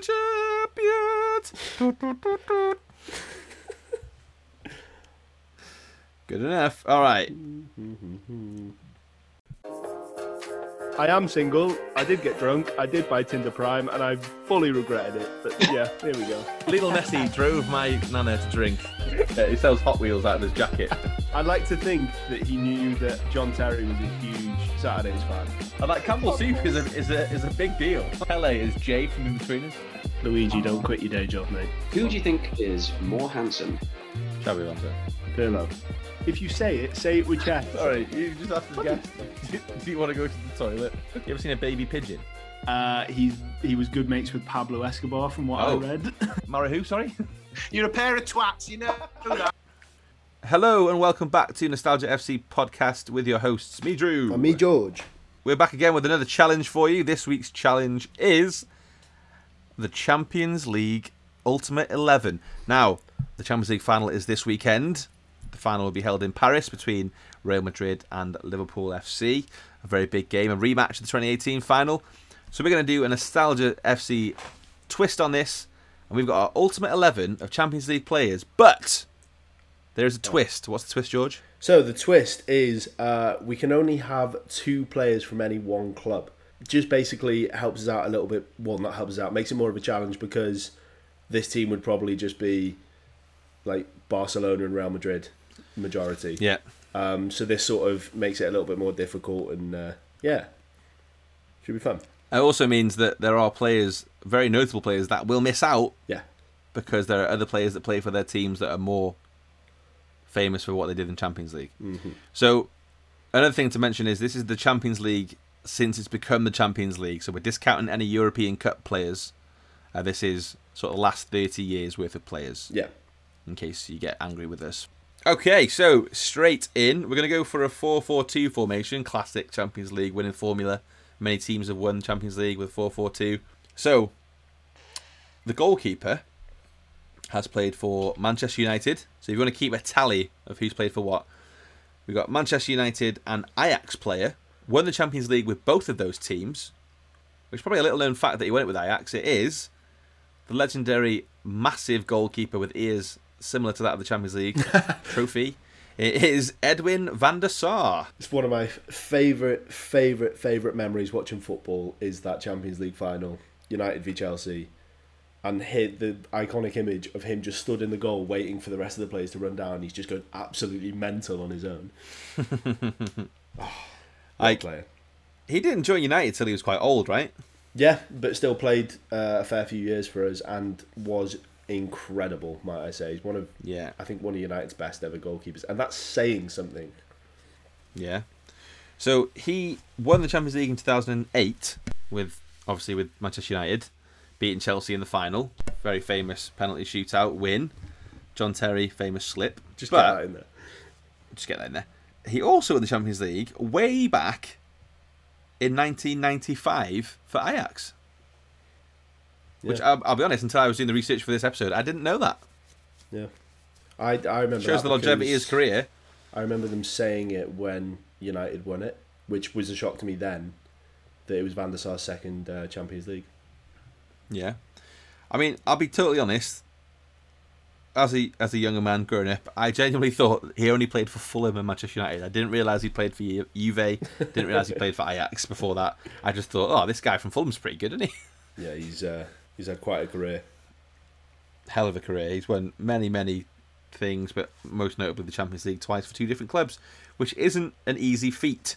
the champions. Good enough. All right. I am single. I did get drunk. I did buy Tinder Prime, and I fully regretted it. But yeah, here we go. Little Messi drove my nana to drink. Uh, he sells Hot Wheels out of his jacket. I'd like to think that he knew that John Terry was a huge Saturdays fan. And like Campbell Soup is a, is a is a big deal. Pele is Jay from In Between Us. Luigi, don't quit your day job, mate. Who do you think is more handsome? Shall we, Lando? Pirlo. If you say it, say it with chest. Sorry, you just have to guess. Do you want to go to the toilet? You ever seen a baby pigeon? Uh, he's he was good mates with Pablo Escobar, from what Oh. I read. Mara who, sorry? You're a pair of twats, you know that. Hello and welcome back to Nostalgia FC podcast with your hosts, me Drew. And me, George. We're back again with another challenge for you. This week's challenge is the Champions League Ultimate 11. Now, the Champions League final is this weekend. The final will be held in Paris between Real Madrid and Liverpool FC. A very big game, a rematch of the 2018 final. So we're going to do a Nostalgia FC twist on this. And we've got our Ultimate 11 of Champions League players. But there's a twist. What's the twist, George? So the twist is uh, we can only have two players from any one club. Just basically helps us out a little bit. Well, not helps us out, makes it more of a challenge because this team would probably just be like Barcelona and Real Madrid majority. Yeah. Um, so this sort of makes it a little bit more difficult, and uh, yeah, should be fun. It also means that there are players, very notable players, that will miss out Yeah, because there are other players that play for their teams that are more famous for what they did in Champions League. So, another thing to mention is this is the Champions League since it's become the Champions League. So, we're discounting any European Cup players. Uh, this is sort of last 30 years worth of players, yeah. in case you get angry with us. Okay, so straight in, we're going to go for a 4 4 2 formation, classic Champions League winning formula. Many teams have won the Champions League with 4 4 2. So, the goalkeeper has played for Manchester United. So, if you want to keep a tally of who's played for what, we've got Manchester United and Ajax player, won the Champions League with both of those teams, which is probably a little known fact that he won it with Ajax. It is the legendary massive goalkeeper with ears similar to that of the Champions League trophy. It is Edwin van der Sar. It's one of my favourite, favourite, favourite memories watching football is that Champions League final, United v Chelsea, and hit the iconic image of him just stood in the goal waiting for the rest of the players to run down. He's just going absolutely mental on his own. oh, I- I player. He didn't join United till he was quite old, right? Yeah, but still played uh, a fair few years for us and was incredible, might I say. He's one of, Yeah, I think, one of United's best ever goalkeepers, and that's saying something. yeah. So he won the Champions League in 2008 with obviously with Manchester United, beating Chelsea in the final. Very famous penalty shootout win. John Terry famous slip. Just But- get that in there. just get that in there. He also won the Champions League way back in 1995 for Ajax. Which Yeah. I'll, I'll be honest, until I was doing the research for this episode, I didn't know that. Yeah, I, I remember. Shows the longevity of his career. I remember them saying it when United won it, which was a shock to me then. That it was Van der Sar's second uh, Champions League. Yeah, I mean, I'll be totally honest. As a as a younger man growing up, I genuinely thought he only played for Fulham and Manchester United. I didn't realise he played for Ju- Juve. Didn't realise he played for Ajax before that. I just thought, oh, this guy from Fulham's pretty good, isn't he? Yeah, he's uh, he's had quite a career. hell of a career. He's won many, many things, but most notably the Champions League twice for two different clubs, which isn't an easy feat.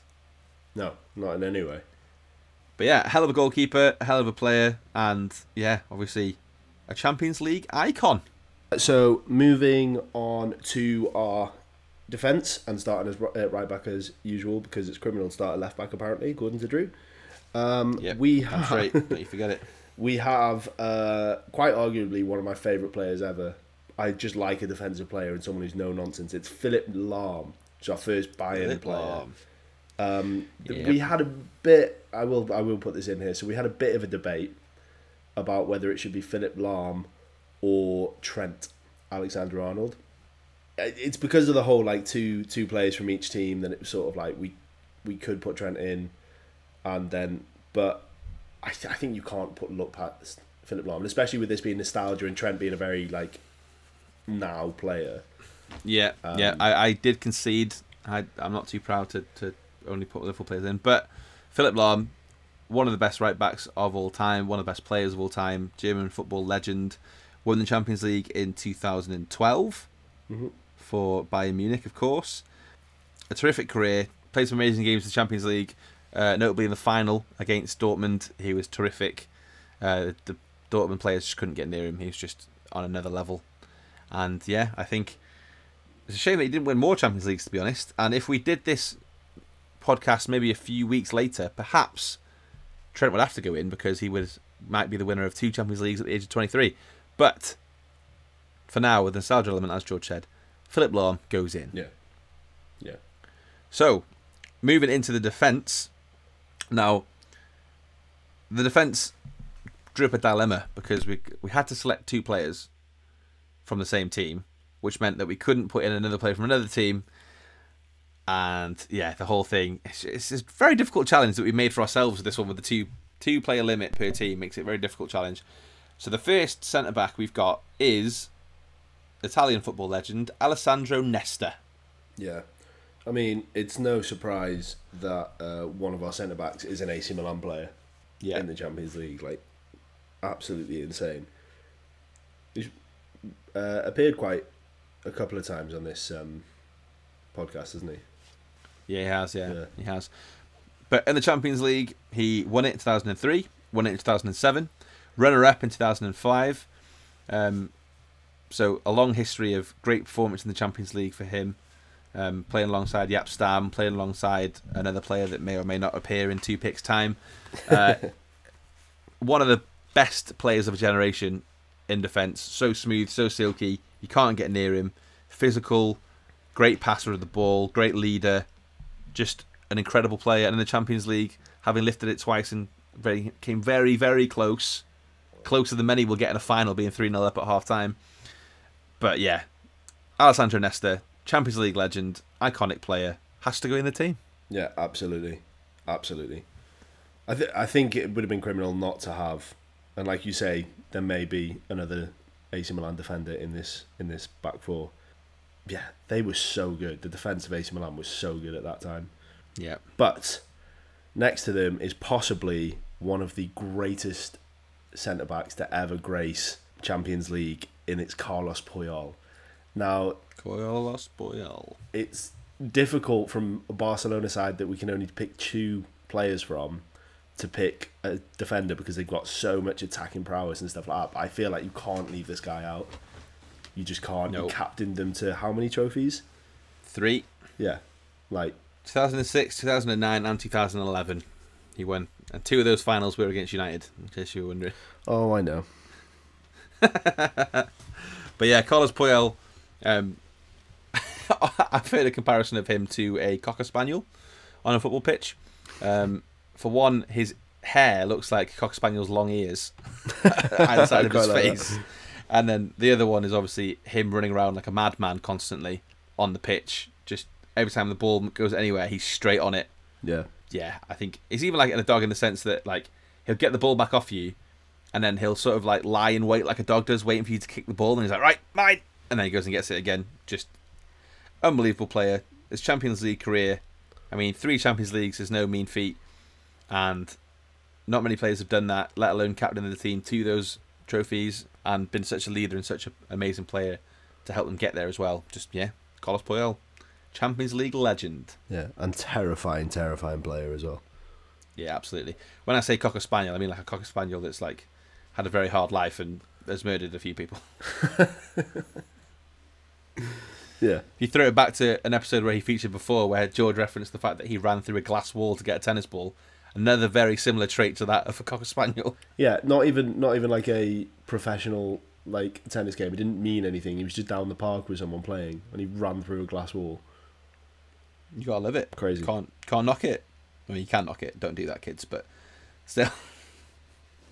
No, not in any way. But yeah, hell of a goalkeeper, hell of a player, and yeah, obviously a Champions League icon. So moving on to our defence and starting as uh, right back as usual because it's criminal to start at left back apparently according to Drew. Um, Yeah, we that's have right. Don't you forget it. We have uh, quite arguably one of my favourite players ever. I just like a defensive player and someone who's no nonsense. It's Philip Lahm, is our first Bayern Philip player. Lahm. Um, Yep. We had a bit. I will. I will put this in here. So we had a bit of a debate about whether it should be Philip Lahm or Trent Alexander Arnold. It's because of the whole like two two players from each team. Then it was sort of like we we could put Trent in, and then but I th- I think you can't put look past Philip Lahm, especially with this being nostalgia and Trent being a very like now player. Yeah, yeah. Um, I, I did concede. I, I'm not too proud to, to only put Liverpool players in, but Philip Lahm, one of the best right backs of all time, one of the best players of all time, German football legend, won the Champions League in 2012 Mhm. for Bayern Munich, of course. A terrific career, played some amazing games in the Champions League, uh, notably in the final against Dortmund. He was terrific. Uh, the Dortmund players just couldn't get near him. He was just on another level. And yeah, I think it's a shame that he didn't win more Champions Leagues, to be honest. And if we did this podcast maybe a few weeks later, perhaps Trent would have to go in because he was might be the winner of two Champions Leagues at the age of 23. But for now, with the nostalgia element, as George said, Philip Lahm goes in. Yeah, yeah, So, moving into the defence. Now, the defence drew up a dilemma because we we had to select two players from the same team, which meant that we couldn't put in another player from another team. And yeah, the whole thing it's, it's a very difficult challenge that we made for ourselves with this one with the two two player limit per team makes it a very difficult challenge. So the first centre back we've got is Italian football legend Alessandro Nesta. yeah. I mean, it's no surprise that uh, one of our centre backs is an AC Milan player Yeah, in the Champions League. Like, absolutely insane. He's uh, appeared quite a couple of times on this um, podcast, hasn't he? Yeah, he has. Yeah, Yeah. he has. But in the Champions League, he won it in 2003, won it in 2007, runner-up in 2005. Um, so a long history of great performance in the Champions League for him. Um, playing alongside Jaap Stam, playing alongside another player that may or may not appear in two picks' time. Uh, one of the best players of a generation in defence. So smooth, so silky. You can't get near him. Physical, great passer of the ball, great leader, just an incredible player. And in the Champions League, having lifted it twice and very came very, very close, closer than many will get in a final, being three 0 up at half time. But yeah, Alessandro Nesta, Champions League legend, iconic player, has to go in the team. Yeah, absolutely, absolutely. I th- I think it would have been criminal not to have, and like you say, there may be another AC Milan defender in this in this back four. Yeah, they were so good. The defense of AC Milan was so good at that time. Yeah, But next to them is possibly one of the greatest centre backs to ever grace Champions League in its Carlos Puyol. Now, Boyle. it's difficult from a Barcelona side that we can only pick two players from to pick a defender because they've got so much attacking prowess and stuff like that. But I feel like you can't leave this guy out. You just can't. You Nope. captained them to how many trophies? Three. Yeah, like 2006, 2009, and 2011. He won. And two of those finals were against United, in case you were wondering. oh, I know. But yeah, Carlos Puyol. Um, I've heard a comparison of him to a cocker spaniel on a football pitch. Um, for one, his hair looks like cocker spaniel's long ears either side of his like face, and then the other one is obviously him running around like a madman constantly on the pitch. Just every time the ball goes anywhere, he's straight on it. Yeah, yeah, I think he's even like a dog in the sense that like he'll get the ball back off you, and then he'll sort of like lie in wait like a dog does, waiting for you to kick the ball, and he's like, right, mine, and then he goes and gets it again. Just unbelievable player. His Champions League career, I mean, three Champions Leagues is no mean feat, and not many players have done that, let alone captain of the team to those trophies, and been such a leader and such an amazing player to help them get there as well. Just yeah, Carlos Puyol, Champions League legend. yeah, and terrifying, terrifying player as well. Yeah, absolutely. When I say cocker spaniel, I mean like a cocker spaniel that's like had a very hard life and has murdered a few people. Yeah, If you throw it back to an episode where he featured before, where George referenced the fact that he ran through a glass wall to get a tennis ball, another very similar trait to that of a cocker spaniel. yeah. Not even, not even like a professional like tennis game. It didn't mean anything. He was just down the park with someone playing, and he ran through a glass wall. You gotta love it. Crazy. Can't can't knock it. I mean, you can knock it. Don't do that, kids. But still.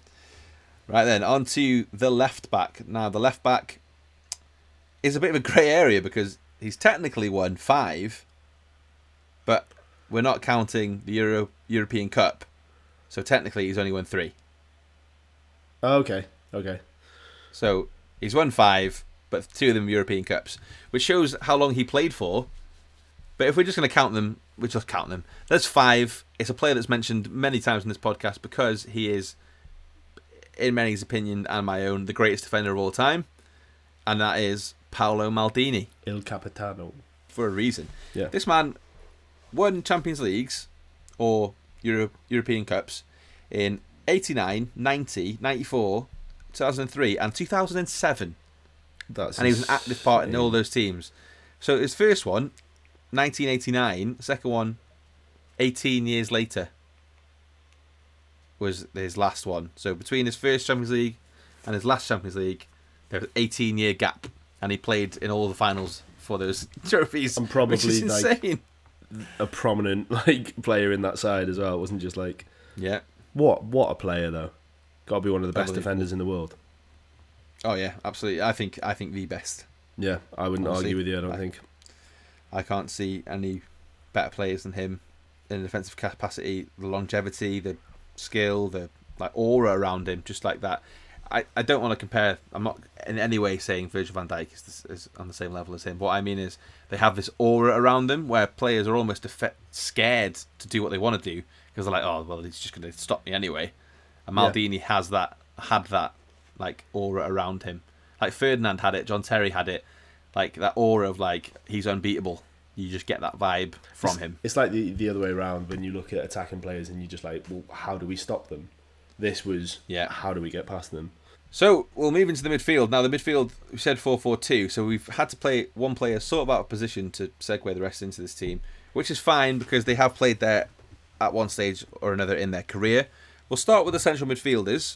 right then, on to the left back. Now the left back is a bit of a grey area because he's technically won five, but we're not counting the Euro European Cup, so technically he's only won three. Oh, okay. Okay. So he's won five, but two of them European Cups, which shows how long he played for. But if we're just going to count them, we just count them. There's five. It's a player that's mentioned many times in this podcast because he is, in many's opinion and my own, the greatest defender of all time, and that is Paolo Maldini Il Capitano. for a reason. Yeah. This man won Champions Leagues or Euro- European Cups in 89, 90, 94, 2003, and 2007. That's And he was an active part in all those teams. So his first one, 1989, second one, 18 years later, was his last one. So between his first Champions League and his last Champions League, there was an 18 year gap. And he played in all the finals for those trophies. And probably, which is like- insane. a prominent like player in that side as well. It wasn't just like Yeah. what what a player though. Got to be one of the best defenders in the world. Oh yeah, absolutely. I think I think the best. Yeah, I wouldn't Honestly, argue with you. I don't I- think. I can't see any better players than him in a defensive capacity, the longevity, the skill, the like aura around him, just like that. I, I don't want to compare. I'm not in any way saying Virgil van Dijk is, is on the same level as him. What I mean is they have this aura around them where players are almost scared to do what they want to do because they're like, oh well, he's just going to stop me anyway. And Yeah. Maldini has that had that like aura around him. Like Ferdinand had it, John Terry had it, like that aura of like he's unbeatable. You just get that vibe from him. It's like the the other way around when you look at attacking players and you're just like, well, how do we stop them? This was Yeah. How do we get past them? So we'll move into the midfield. Now the midfield we said 4-4-2, so we've had to play one player sort of out of position to segue the rest into this team, which is fine because they have played there at one stage or another in their career. We'll start with the central midfielders.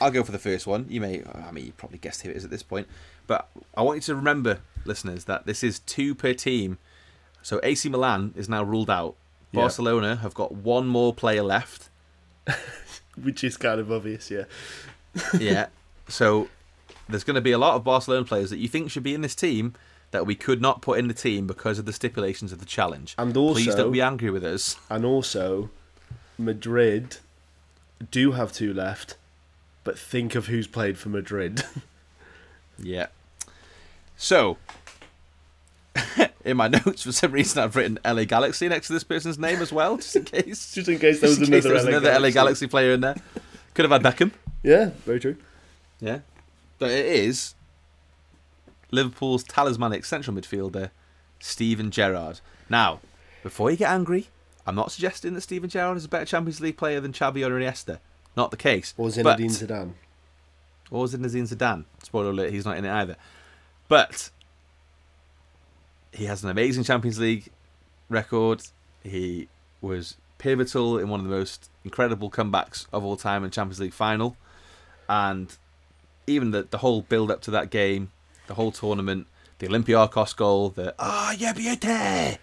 I'll go for the first one. You may, I mean, you probably guessed who it is at this point, but I want you to remember, listeners, that this is two per team. So AC Milan is now ruled out. Yeah. Barcelona have got one more player left. Which is kind of obvious, yeah. yeah. So there's going to be a lot of Barcelona players that you think should be in this team that we could not put in the team because of the stipulations of the challenge. And also, please don't be angry with us. And also, Madrid do have two left, but think of who's played for Madrid. Yeah. So in my notes, for some reason, I've written LA Galaxy next to this person's name as well, just in case. just in case there was in case another, there was LA another LA Galaxy. Galaxy player in there. Could have had Beckham. Yeah, very true. Yeah. But it is Liverpool's talismanic central midfielder, Steven Gerrard. Now, before you get angry, I'm not suggesting that Steven Gerrard is a better Champions League player than Xavi or Iniesta. Not the case. Or But- Zinedine Zidane. or Zinedine Zidane. Spoiler alert, he's not in it either. But he has an amazing Champions League record. He was pivotal in one of the most incredible comebacks of all time in Champions League final. And even the, the whole build up to that game, the whole tournament, the Olympiakos goal, the Ah, yeah, beauty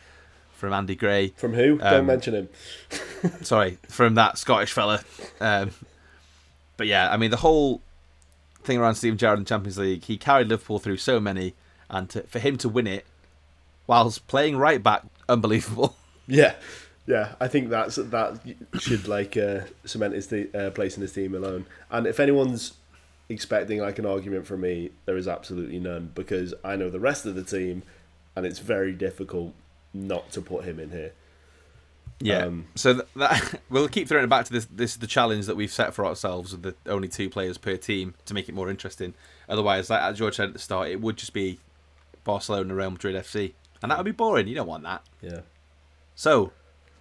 from Andy Gray From who? Don't Um, mention him. sorry, from that Scottish fella. Um, but yeah, I mean the whole thing around Steven Gerrard in the Champions League, he carried Liverpool through so many, and to, for him to win it whilst playing right back, unbelievable. Yeah, yeah. I think that's that should like uh, cement his th- uh, place in his team alone. And if anyone's expecting like an argument from me, there is absolutely none because I know the rest of the team, and it's very difficult not to put him in here. Yeah. Um, so th- that we'll keep throwing it back to this. This is the challenge that we've set for ourselves with the only two players per team to make it more interesting. Otherwise, like as George said at the start, it would just be Barcelona, Real Madrid, FC, and that would be boring. You don't want that. Yeah. So,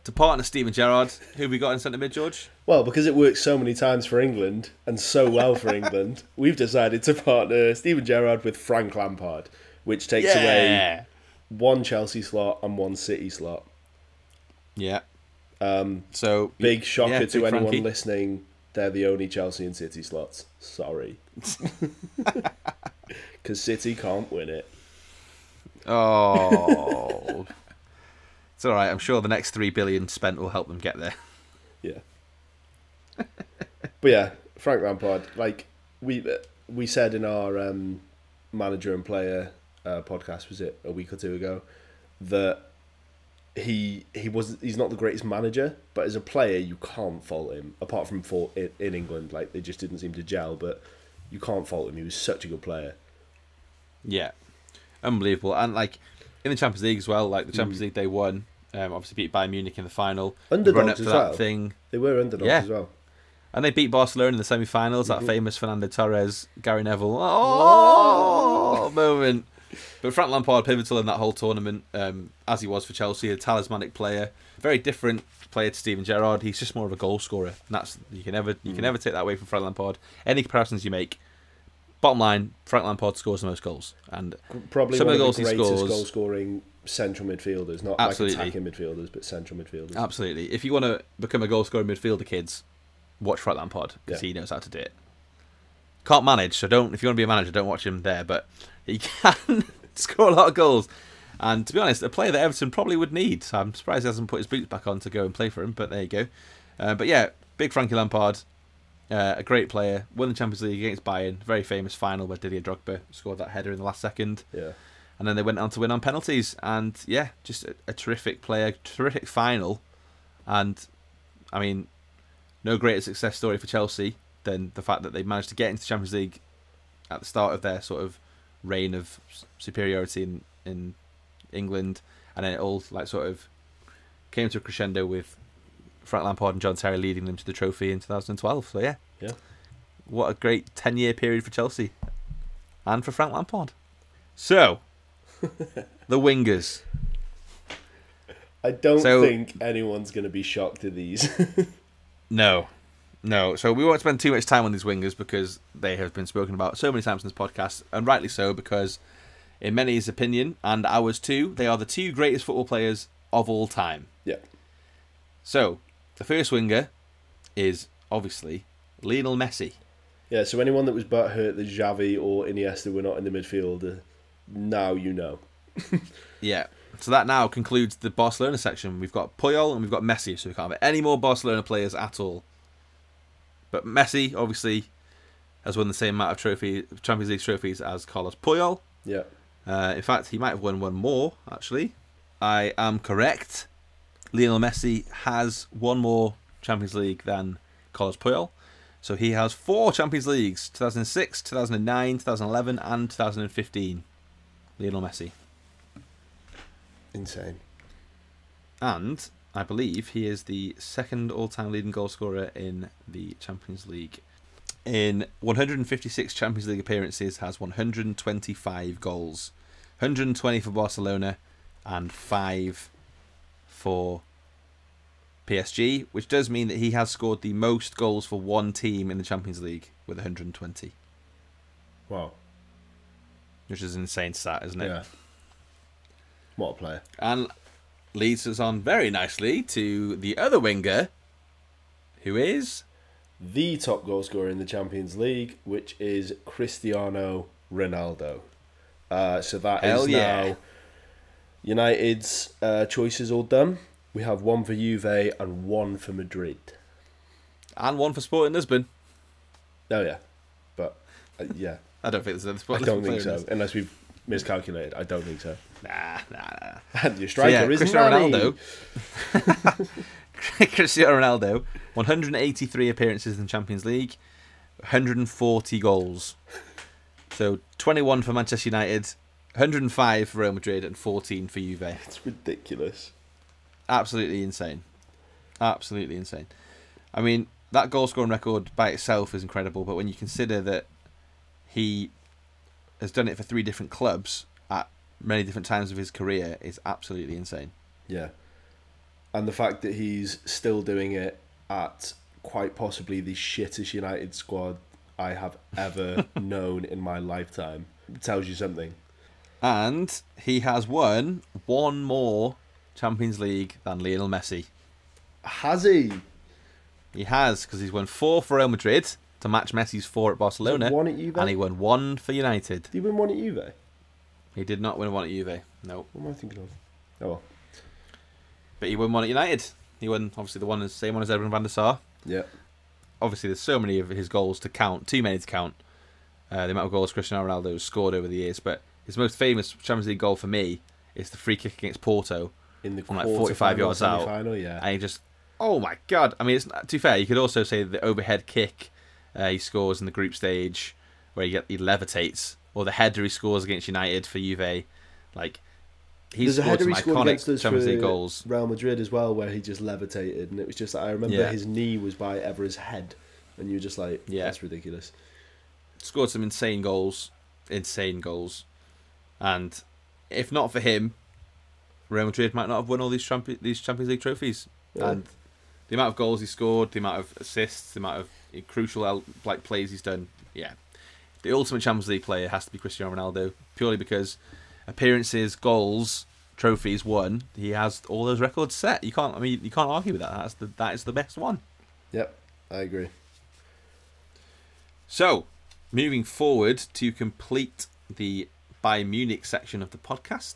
to partner Steven Gerrard, who have we got in centre mid, George? Well, because it works so many times for England and so well for England, we've decided to partner Steven Gerrard with Frank Lampard, which takes away one Chelsea slot and one City slot. Yeah. Um, So Big shocker yeah, to big anyone Frankie. listening. They're the only Chelsea and City slots. Sorry. Because City can't win it. Oh, it's all right. I'm sure the next three billion spent will help them get there. Yeah. but yeah, Frank Lampard. Like we we said in our um, manager and player uh, podcast, was it a week or two ago, that he he was he's not the greatest manager, but as a player, you can't fault him. Apart from for in, in England, like they just didn't seem to gel. But you can't fault him. He was such a good player. Yeah, unbelievable. And like in the Champions League as well, like the Mm. Champions League they won. Um, obviously beat Bayern Munich in the final. Underdogs to as that well. thing, They were underdogs Yeah. as well. and they beat Barcelona in the semi-finals. Mm-hmm. That famous Fernando Torres, Gary Neville, oh moment. But Frank Lampard pivotal in that whole tournament, um, as he was for Chelsea, a talismanic player, very different player to Steven Gerrard. He's just more of a goal scorer. And that's you can never you Mm. can never take that away from Frank Lampard. Any comparisons you make, bottom line, Frank Lampard scores the most goals, and Probably Some one of the goals the he greatest scores- goal scoring central midfielders, not Absolutely. like attacking midfielders, but central midfielders. Absolutely. If you want to become a goal scoring midfielder, kids, watch Frank Lampard because Yeah. he knows how to do it. Can't manage, so don't. If you want to be a manager, don't watch him there. But he can score a lot of goals. And to be honest, a player that Everton probably would need. So I'm surprised he hasn't put his boots back on to go and play for him. But there you go. Uh, but yeah, big Frankie Lampard, uh, a great player. Won the Champions League against Bayern. Very famous final where Didier Drogba scored that header in the last second Yeah. And then they went on to win on penalties. And yeah, just a, a terrific player, terrific final, and I mean, no greater success story for Chelsea than the fact that they managed to get into the Champions League at the start of their sort of reign of superiority in in England, and then it all like sort of came to a crescendo with Frank Lampard and John Terry leading them to the trophy in 2012. So yeah, Yeah. what a great 10 year period for Chelsea and for Frank Lampard. So, the wingers. I don't So- think anyone's going to be shocked at these. No, no. So we won't spend too much time on these wingers because they have been spoken about so many times in this podcast, and rightly so because, in many's opinion and ours too, they are the two greatest football players of all time. yeah. So the first winger is obviously Lionel Messi. Yeah, so anyone that was butthurt that Xavi or Iniesta were not in the midfield, uh, now you know. Yeah. So that now concludes the Barcelona section. We've got Puyol and we've got Messi, so we can't have any more Barcelona players at all. But Messi obviously has won the same amount of trophy Champions League trophies as Carlos Puyol. Yeah. Uh, in fact, he might have won one more. Actually, I am correct. Lionel Messi has one more Champions League than Carlos Puyol. So he has four Champions Leagues: 2006, 2009, 2011, and 2015. Lionel Messi. Insane. And I believe he is the second all-time leading goal scorer in the Champions League. In 156 Champions League appearances, has 125 goals, 120 for Barcelona, and five for PSG, which does mean that he has scored the most goals for one team in the Champions League with 120, Wow. Which is an insane stat, isn't it? Yeah. What a player. And leads us on very nicely to the other winger, who is The top goal scorer in the Champions League, which is Cristiano Ronaldo. Uh, so that is Hell yeah. now United's uh, choices all done. We have one for Juve and one for Madrid. and one for Sporting Lisbon. Oh yeah, but uh, yeah, I don't think there's another I don't think so. Unless we've miscalculated, I don't think so. Nah, nah, nah. And your So striker yeah, is Cristiano. Ronaldo. Cristiano Ronaldo, 183 appearances in the Champions League, 140 goals. So 21 for Manchester United, 105 for Real Madrid, and 14 for Juve. It's ridiculous. Absolutely insane. Absolutely insane. I mean, that goal scoring record by itself is incredible, but when you consider that he has done it for three different clubs at many different times of his career, is absolutely insane. Yeah. And the fact that he's still doing it at quite possibly the shittest United squad I have ever known in my lifetime tells you something. And he has won one more Champions League than Lionel Messi. Has he? He has, because he's won four for Real Madrid to match Messi's four at Barcelona, one at Juve? and he won one for United. Did he win one at Juve? He did not win one at Juve, no. What am I thinking of? Oh, well. But he won one at United. He won, obviously, the one the same one as Edwin van der Sar. Yeah. Obviously, there's so many of his goals to count, too many to count. Uh, the amount of goals Cristiano Ronaldo has scored over the years, but his most famous Champions League goal for me is the free kick against Porto, In the From, like, 45 final, yards out. semi-final, yeah. and he just, oh my god! I mean, it's to be fair, you could also say the overhead kick uh, he scores in the group stage, where he, get, he levitates, or the header he scores against United for Juve. Like he's There's a scored header some iconic Champions League goals. Real Madrid as well, where he just levitated, and it was just I remember Yeah. his knee was by Evra's head, and you were just like, Yeah. that's ridiculous. Scored some insane goals, insane goals, and if not for him, Real Madrid might not have won all these champion these Champions League trophies. Yeah. And the amount of goals he scored, the amount of assists, the amount of crucial like plays he's done, yeah. The ultimate Champions League player has to be Cristiano Ronaldo, purely because appearances, goals, trophies won. He has all those records set. You can't. I mean, you can't argue with that. That's the that is the best one. Yep, I agree. So, moving forward to complete the Bayern Munich section of the podcast,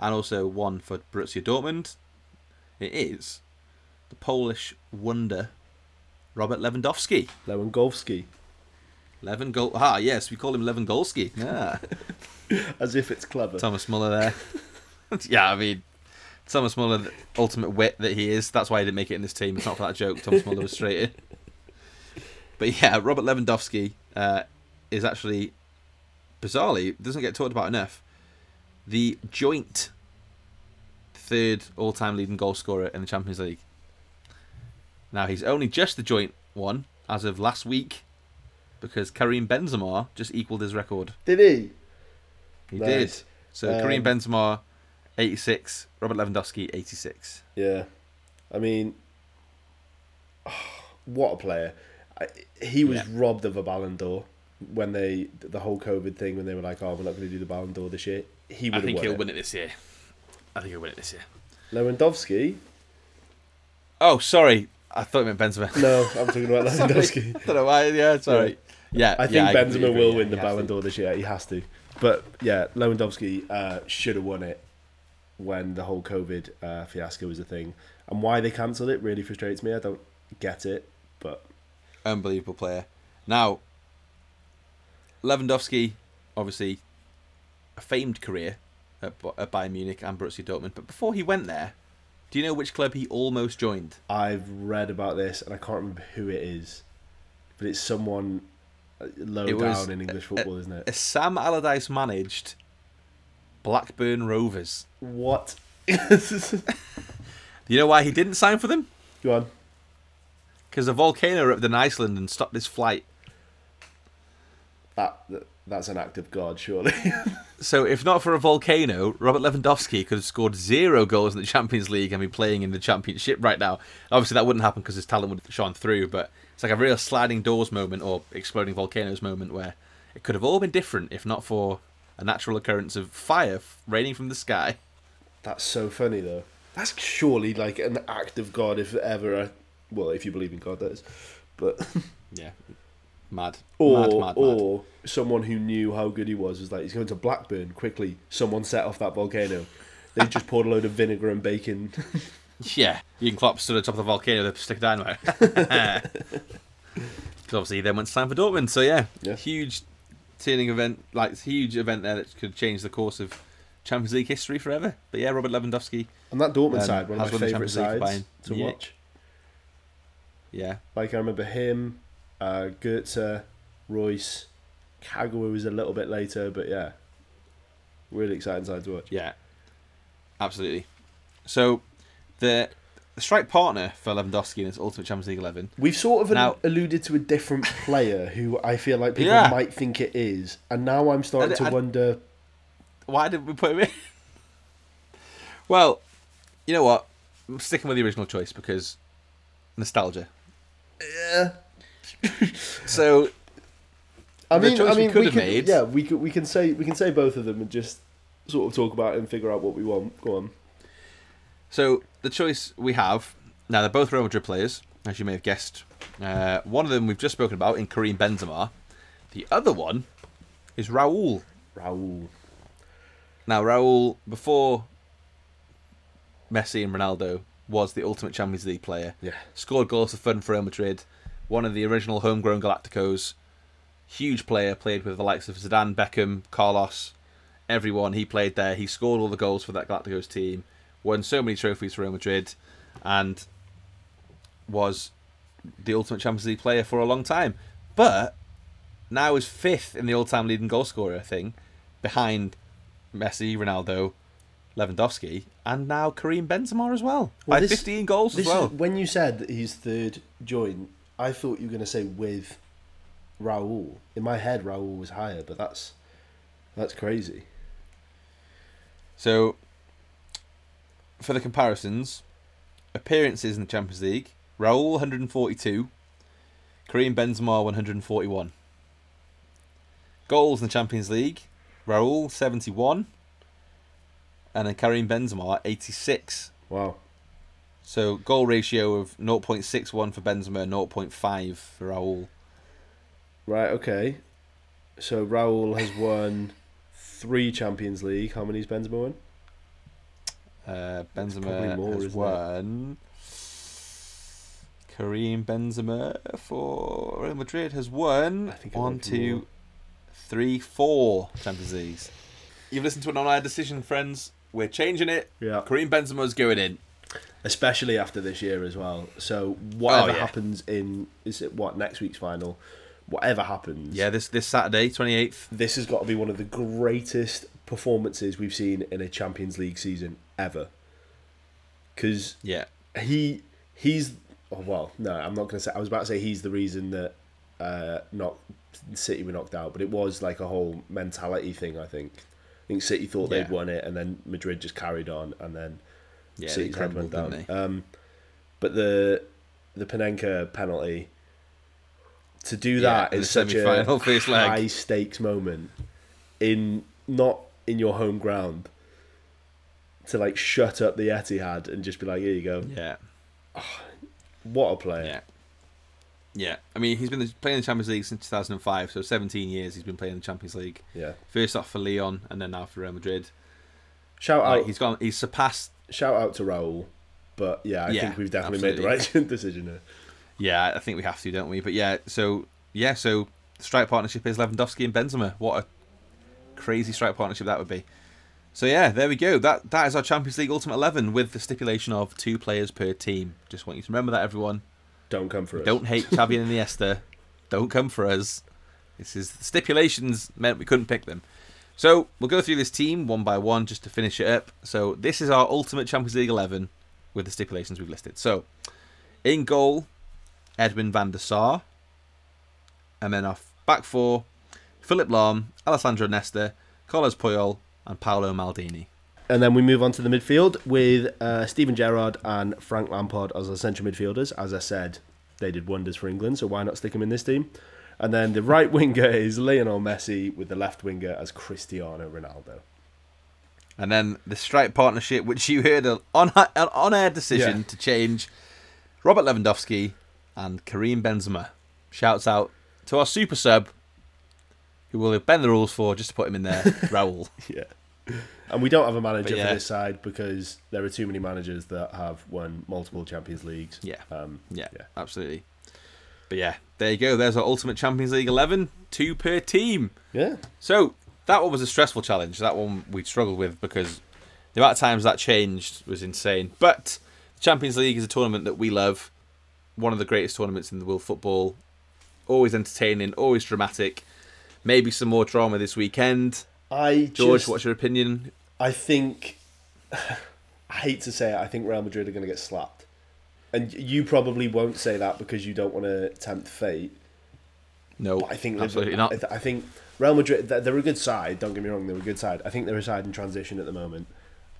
and also one for Borussia Dortmund, it is the Polish wonder Robert Lewandowski. Lewandowski, Gol. Ah, yes, we call him Lewandowski. Yeah, as if it's clever. Thomas Muller there. yeah, I mean, Thomas Muller, the ultimate wit that he is. That's why he didn't make it in this team. It's not for that joke. Thomas Muller was straight in. But yeah, Robert Lewandowski uh, is actually, bizarrely, doesn't get talked about enough. The joint third all-time leading goal scorer in the Champions League. Now he's only just the joint one as of last week, because Karim Benzema just equaled his record. Did he? He Nice. did. So Karim Um, Benzema, 86. Robert Lewandowski, 86. Yeah. I mean, what a player. I, he was Yeah. robbed of a Ballon d'Or when they, the whole COVID thing, when they were like, oh, we're not going to do the Ballon d'Or this year. He would I have think won he'll it. win it this year. I think he'll win it this year. Lewandowski? Oh, sorry. I thought you meant Benzema. No, I'm talking about Lewandowski. I don't know why. Yeah, sorry. Yeah, I think yeah, Benzema agree, will yeah, win the Ballon d'Or this year. He has to. But yeah, Lewandowski uh, should have won it when the whole COVID uh, fiasco was a thing. And why they cancelled it really frustrates me. I don't get it. But Unbelievable player. Now, Lewandowski, obviously, a famed career at, at Bayern Munich and Borussia Dortmund. But before he went there, do you know which club he almost joined? I've read about this and I can't remember who it is. But it's someone uh, low It down in English football, isn't A it? Sam Allardyce managed Blackburn Rovers. What? Do you know why he didn't sign for them? Go on. Because a volcano erupted in Iceland and stopped his flight. That, that that's an act of God, surely. So, if not for a volcano, Robert Lewandowski could have scored zero goals in the Champions League and be playing in the Championship right now. Obviously, that wouldn't happen because his talent would have shone through, but it's like a real sliding doors moment or exploding volcanoes moment where it could have all been different if not for a natural occurrence of fire raining from the sky. That's so funny though. That's surely like an act of God, if ever. I, well, if you believe in God, that is. But Yeah. Mad. or mad, mad, mad. or someone who knew how good he was was like, he's going to Blackburn quickly. Someone set off that volcano. They just poured a load of vinegar and bacon. Yeah, Jurgen Klopp stood at the top of the volcano with a stick of dynamite. Because obviously he then went to sign for Dortmund. So yeah, Yeah. huge turning event, like huge event there that could change the course of Champions League history forever. But yeah, Robert Lewandowski, On that Dortmund Um, side, one of my favourite Champions League for sides to Munich. watch. yeah, Like I remember him, uh, Goetze, Reus, Kagawa was a little bit later, but yeah, really exciting side to watch. yeah, absolutely. So the the strike partner for Lewandowski in his Ultimate Champions League eleven. We've sort of Now- alluded to a different player who I feel like people Yeah. might think it is, and now I'm starting to wonder. Why did we put him in? well, you know what? I'm sticking with the original choice because nostalgia. Yeah. So I mean, I we mean, could we have could, made- yeah, we could, we can say we can say both of them and just sort of talk about it and figure out what we want. Go on. So the choice we have now they're both Real Madrid players, as you may have guessed. Uh, one of them we've just spoken about in Karim Benzema. The other one is Raúl. Raul. Now Raúl, before Messi and Ronaldo, was the ultimate Champions League player. Yeah. Scored goals for fun for Real Madrid. One of the original homegrown Galacticos. Huge player, played with the likes of Zidane, Beckham, Carlos, everyone. He played there. He scored all the goals for that Galacticos team. Won so many trophies for Real Madrid, and was the ultimate Champions League player for a long time. But now is fifth in the all-time leading goal scorer thing, behind Messi, Ronaldo, Lewandowski, and now Karim Benzema as well. Well, by this- 15 goals as well. is, when you said that he's third joint, I thought you were going to say with Raul. In my head, Raul was higher, but that's that's crazy. So, for the comparisons, appearances in the Champions League: Raul 142, Karim Benzema 141. Goals in the Champions League: Raul 71, and then Karim Benzema 86. Wow. So goal ratio of 0.61 for Benzema, 0.5 for Raul. Right. Okay. So Raul has won three Champions League. How many's Benzema won? Uh, Benzema more, has isn't it? won. Karim Benzema for Real Madrid has won I think it one, two, more. three, four Champions Leagues. You've listened to an on-air decision, friends. We're changing it. Yeah. Karim Benzema's going in. Especially after this year as well. So whatever Oh, yeah. happens in is it what next week's final? Whatever happens. Yeah, this this Saturday, 28th. This has got to be one of the greatest performances we've seen in a Champions League season ever. Because Yeah. he he's oh well no I'm not gonna say I was about to say he's the reason that uh not City were knocked out but it was like a whole mentality thing I think I think City thought Yeah. they'd won it and then Madrid just carried on and then Yeah, City's head went down um but the the Panenka penalty to do Yeah, that in is the such a first leg. high stakes moment in not in your home ground to like shut up the Etihad and just be like here you go Yeah. what a player Yeah. Yeah. I mean, he's been playing the Champions League since 2005, so 17 years he's been playing the Champions League. Yeah. First off for Lyon, and then now for Real Madrid. Shout Like, out, he's gone. He's surpassed. Shout out to Raul. But yeah, I Yeah, think we've definitely made the right decision here. Yeah, I think we have to, don't we? But yeah, so yeah, so strike partnership is Lewandowski and Benzema. What a crazy strike partnership that would be. So yeah, there we go. That that is our Champions League Ultimate Eleven with the stipulation of two players per team. Just want you to remember that, everyone. Don't come for us. Don't hate Xavi and Iniesta. Don't come for us. This is the stipulations meant we couldn't pick them. So we'll go through this team one by one just to finish it up. So this is our ultimate Champions League eleven with the stipulations we've listed. So in goal, Edwin van der Sar, and then off back four, Philip Lahm, Alessandro Nesta, Carlos Puyol, and Paolo Maldini. And then we move on to the midfield with uh, Steven Gerrard and Frank Lampard as our central midfielders. As I said, they did wonders for England, so why not stick them in this team? And then the right winger is Lionel Messi with the left winger as Cristiano Ronaldo. And then the strike partnership, which you heard an on an on-air decision Yeah. to change, Robert Lewandowski and Karim Benzema. Shouts out to our super sub, who will bend the rules for just to put him in there, Raul. Yeah. And we don't have a manager yeah. for this side because there are too many managers that have won multiple Champions Leagues. Yeah, Um, yeah, Yeah. absolutely. But yeah, there you go. There's our ultimate Champions League eleven, two per team. yeah. So that one was a stressful challenge. That one we struggled with because the amount of times that changed was insane. But the Champions League is a tournament that we love. One of the greatest tournaments in the world football. Always entertaining, always dramatic. Maybe some more drama this weekend. I George, just, what's your opinion? I think I hate to say it, I think Real Madrid are going to get slapped. And you probably won't say that because you don't want to tempt fate. No, But I think absolutely not. I, th- I think Real Madrid they're they're a good side. Don't get me wrong, they're a good side. I think they're a side in transition at the moment.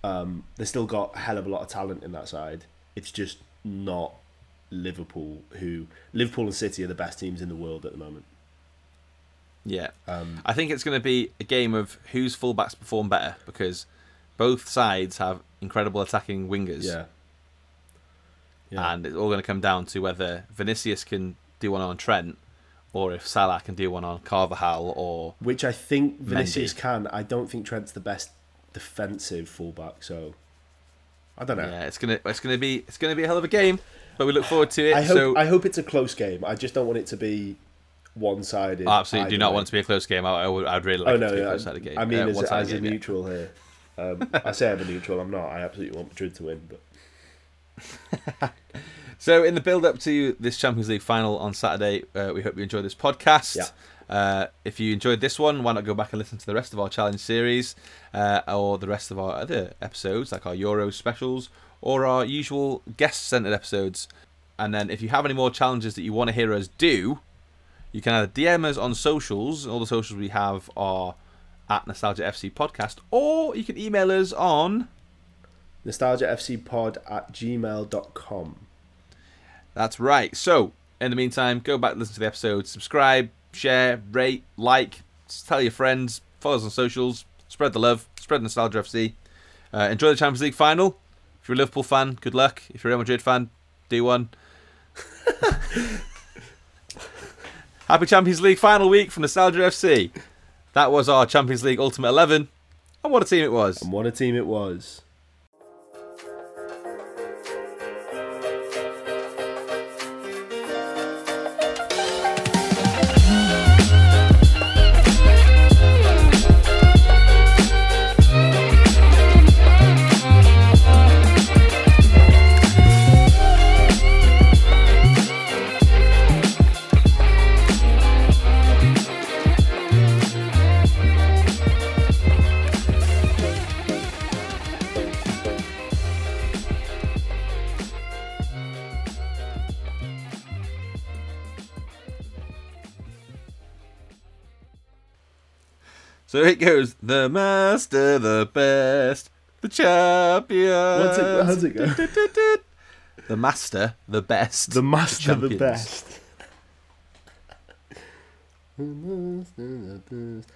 Um, they still got a hell of a lot of talent in that side. It's just not Liverpool, who Liverpool and City are the best teams in the world at the moment. Yeah. Um, I think it's going to be a game of whose fullbacks perform better because both sides have incredible attacking wingers. yeah, yeah. And it's all going to come down to whether Vinicius can do one on Trent or if Salah can do one on Carvajal or. Which I think Vinicius Mendy. can. I don't think Trent's the best defensive fullback. So I don't know. Yeah, it's gonna it's gonna be it's gonna be a hell of a game, but we look forward to it. I hope so I hope it's a close game. I just don't want it to be one sided. I absolutely do not want it to be a close game. I, I would I'd really like Oh it no, to be a yeah, close sided game. I mean, Uh, as, a, as a game, yeah. neutral here, um, I say I'm a neutral. I'm not. I absolutely want Madrid to win, but So, in the build up to this Champions League final on Saturday, uh, we hope you enjoyed this podcast. Yeah. Uh, if you enjoyed this one, why not go back and listen to the rest of our challenge series uh, or the rest of our other episodes, like our Euro specials or our usual guest centered episodes. And then if you have any more challenges that you want to hear us do, you can either DM us on socials. All the socials we have are at Nostalgia FC Podcast, or you can email us on. NostalgiaFCpod at gmail.com. That's right. So, in the meantime, go back, listen to the episode, subscribe, share, rate, like, tell your friends, follow us on socials, spread the love, spread Nostalgia FC. Uh, enjoy the Champions League final. If you're a Liverpool fan, good luck. If you're a Real Madrid fan, do one. Happy Champions League final week from Nostalgia FC. That was our Champions League Ultimate 11. And what a team it was. And what a team it was. It goes the master, the best, the champion. What's it, how's it go? The master, the best. The master, the champions. best. The master, the best.